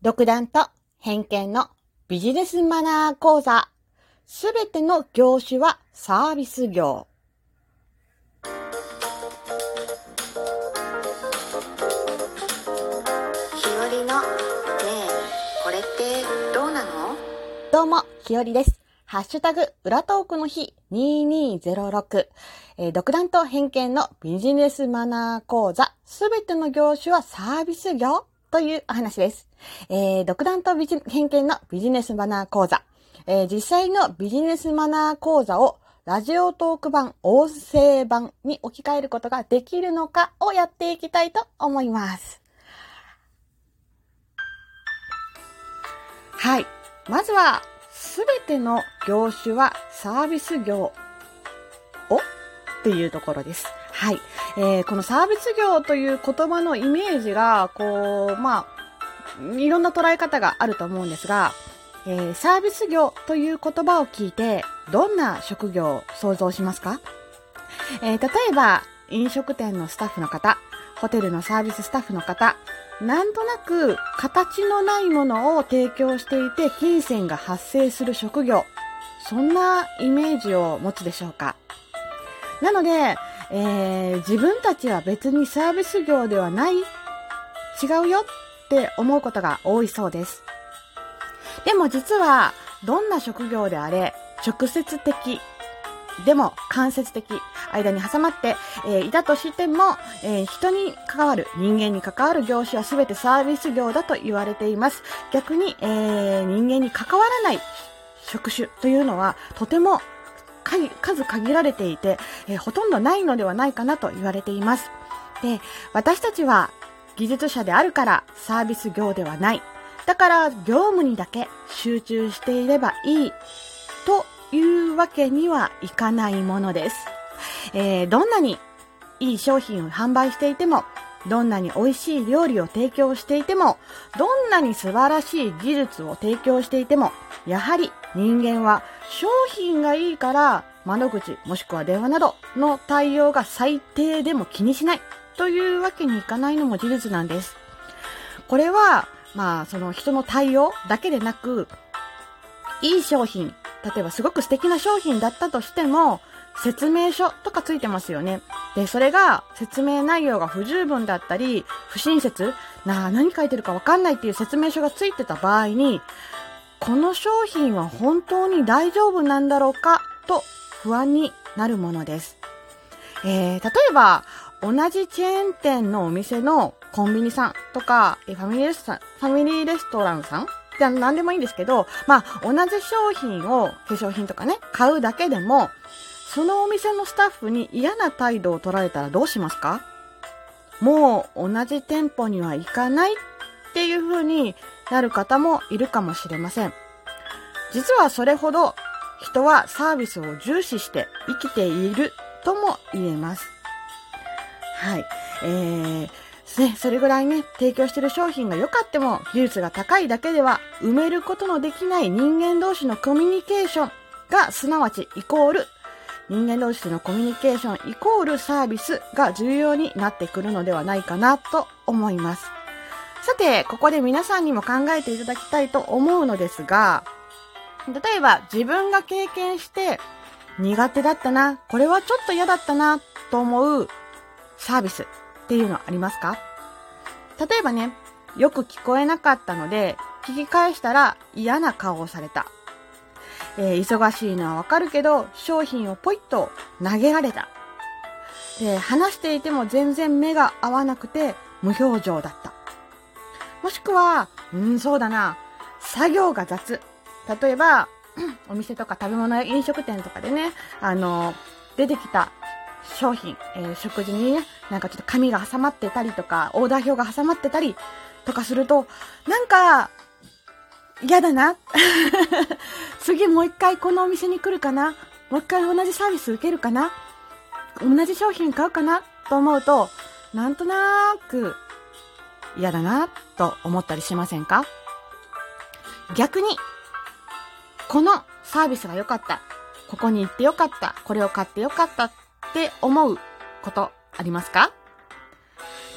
独断と偏見のビジネスマナー講座。すべての業種はサービス業。ひよりのねえこれってどうなの？どうも、ひよりです。ハッシュタグ、裏トークの日2206。えー独断と偏見のビジネスマナー講座。すべての業種はサービス業というお話です。えー独断と偏見のビジネスマナー講座。えー実際のビジネスマナー講座をラジオトーク版、音声版に置き換えることができるのかをやっていきたいと思います。はい。まずは、すべての業種はサービス業をっていうところです。はい。えーこのサービス業という言葉のイメージが、こう、まあ、いろんな捉え方があると思うんですが、えーサービス業という言葉を聞いて、どんな職業を想像しますか？えー例えば、飲食店のスタッフの方、ホテルのサービススタッフの方、なんとなく形のないものを提供していて金銭が発生する職業。そんなイメージを持つでしょうか？なので、えー自分たちは別にサービス業ではない、違うよって思うことが多いそうです。でも実は、どんな職業であれ、直接的、でも間接的、間に挟まって、えーいたとしても、えー人に関わる、人間に関わる業種は全てサービス業だと言われています。逆に、えー人間に関わらない職種というのは、とても数限られていて、えーほとんどないのではないかなと言われています。で、私たちは技術者であるからサービス業ではない。だから業務にだけ集中していればいいというわけにはいかないものです。えーどんなにいい商品を販売していても、どんなに美味しい料理を提供していても、どんなに素晴らしい技術を提供していても、やはり人間は商品がいいから窓口もしくは電話などの対応が最低でも気にしないというわけにいかないのも事実なんです。これは、まあ、その人の対応だけでなく、いい商品、例えばすごく素敵な商品だったとしても、説明書とかついてますよね。で、それが説明内容が不十分だったり、不親切なあ、何書いてるかわかんないっていう説明書がついてた場合に、この商品は本当に大丈夫なんだろうか？と不安になるものです。えー、例えば、同じチェーン店のお店のコンビニさんとか、ファミリーレストラン、ファミリーレストランさん？じゃ何でもいいんですけど、まあ、同じ商品を、化粧品とかね、買うだけでも、そのお店のスタッフに嫌な態度を取られたらどうしますか？もう同じ店舗には行かないっていう風になる方もいるかもしれません。実はそれほど人はサービスを重視して生きているとも言えます。はい。えー、ね、それぐらいね、提供してる商品が良かっても、技術が高いだけでは埋めることのできない人間同士のコミュニケーションが、すなわちイコール、人間同士でのコミュニケーションイコールサービスが重要になってくるのではないかなと思います。さて、ここで皆さんにも考えていただきたいと思うのですが、例えば自分が経験して苦手だったな、これはちょっと嫌だったなと思うサービスっていうのはありますか？例えばね、よく聞こえなかったので、聞き返したら嫌な顔をされた。えー忙しいのはわかるけど、商品をポイッと投げられた。で、話していても全然目が合わなくて無表情だった。もしくは、うん、そうだな。作業が雑。例えば、お店とか食べ物や飲食店とかでね、あの、出てきた商品、えー食事にね、なんかちょっと紙が挟まってたりとか、オーダー表が挟まってたりとかすると、なんか、嫌だな。次もう一回このお店に来るかなもう一回同じサービス受けるかな同じ商品買うかなと思うと、なんとなく嫌だなと思ったりしませんか？逆に、このサービスが良かった。ここに行って良かった。これを買って良かったって思うことありますか？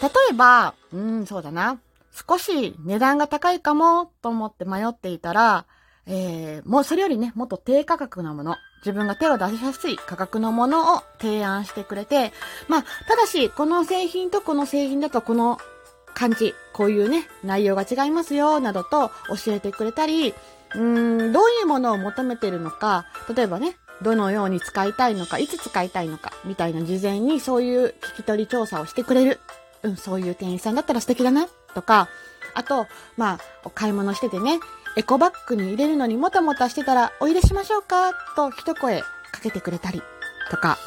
例えば、うん、そうだな。少し値段が高いかもと思って迷っていたら、えー、もうそれよりね、もっと低価格なもの、自分が手を出しやすい価格のものを提案してくれて、まあ、ただし、この製品とこの製品だとこの感じ、こういうね、内容が違いますよ、などと教えてくれたり、うーん、どういうものを求めてるのか、例えばね、どのように使いたいのか、いつ使いたいのか、みたいな事前にそういう聞き取り調査をしてくれる。うん、そういう店員さんだったら素敵だな、とか、あと、まあ、お買い物しててね、エコバッグに入れるのにもたもたしてたら、お入れしましょうかと一声かけてくれたりとか、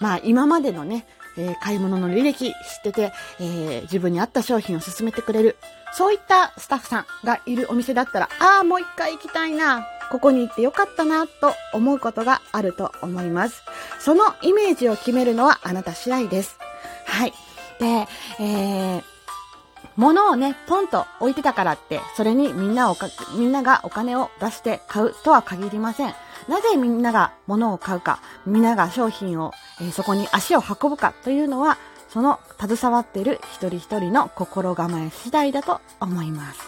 まあ今までのね、えー、買い物の履歴知ってて、えー、自分に合った商品を勧めてくれる。そういったスタッフさんがいるお店だったら、ああ、もう一回行きたいな。ここに行ってよかったな、と思うことがあると思います。そのイメージを決めるのはあなた次第です。はい。で、えー、物をね、ポンと置いてたからって、それにみんなをか、みんながお金を出して買うとは限りません。なぜみんなが物を買うか、みんなが商品を、え、そこに足を運ぶかというのは、その携わっている一人一人の心構え次第だと思います。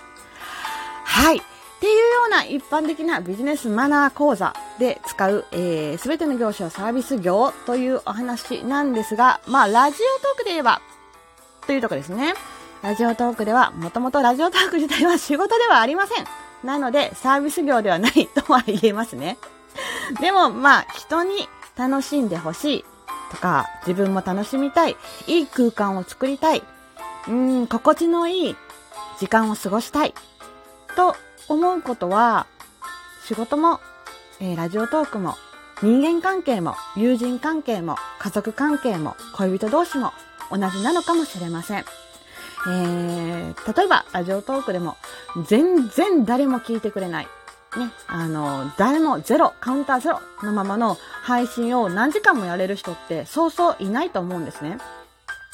はい。っていうような一般的なビジネスマナー講座で使う、えー、すべての業種はサービス業というお話なんですが、まあ、ラジオトークで言えば、というとこですね。ラジオトークでは、もともとラジオトーク自体は仕事ではありません。なので、サービス業ではないとは言えますね。でも、まあ、人に楽しんでほしいとか、自分も楽しみたい、いい空間を作りたい、うん、心地のいい時間を過ごしたい、と思うことは、仕事も、えー、ラジオトークも、人間関係も、友人関係も、家族関係も、恋人同士も同じなのかもしれません。えー、例えば、ラジオトークでも、全然誰も聞いてくれない。ね、あの、誰もゼロ、カウンターゼロのままの配信を何時間もやれる人ってそうそういないと思うんですね。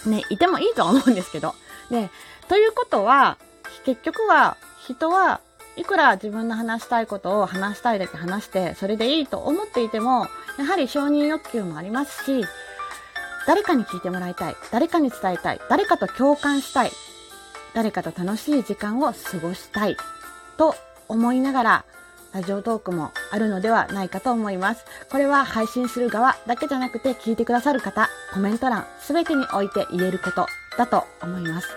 ね、いてもいいとは思うんですけど。で、ということは、結局は人はいくら自分の話したいことを話したいだけ話して、それでいいと思っていても、やはり承認欲求もありますし、誰かに聞いてもらいたい。誰かに伝えたい。誰かと共感したい。誰かと楽しい時間を過ごしたい。と思いながら、ラジオトークもあるのではないかと思います。これは配信する側だけじゃなくて聞いてくださる方、コメント欄すべてにおいて言えることだと思います。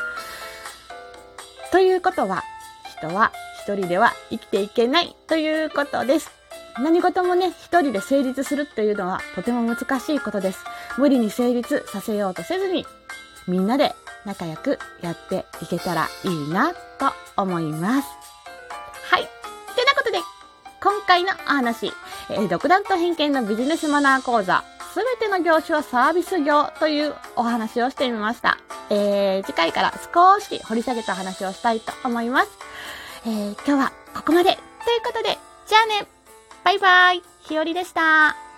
ということは、人は一人では生きていけないということです。何事もね、一人で成立するっていうのはとても難しいことです。無理に成立させようとせずに、みんなで仲良くやっていけたらいいなと思います。はい。今回のお話、えー、独断と偏見のビジネスマナー講座、すべての業種はサービス業というお話をしてみました。えー、次回から少し掘り下げた話をしたいと思います。えー、今日はここまでということで、じゃあねバイバイ。ひよりでした。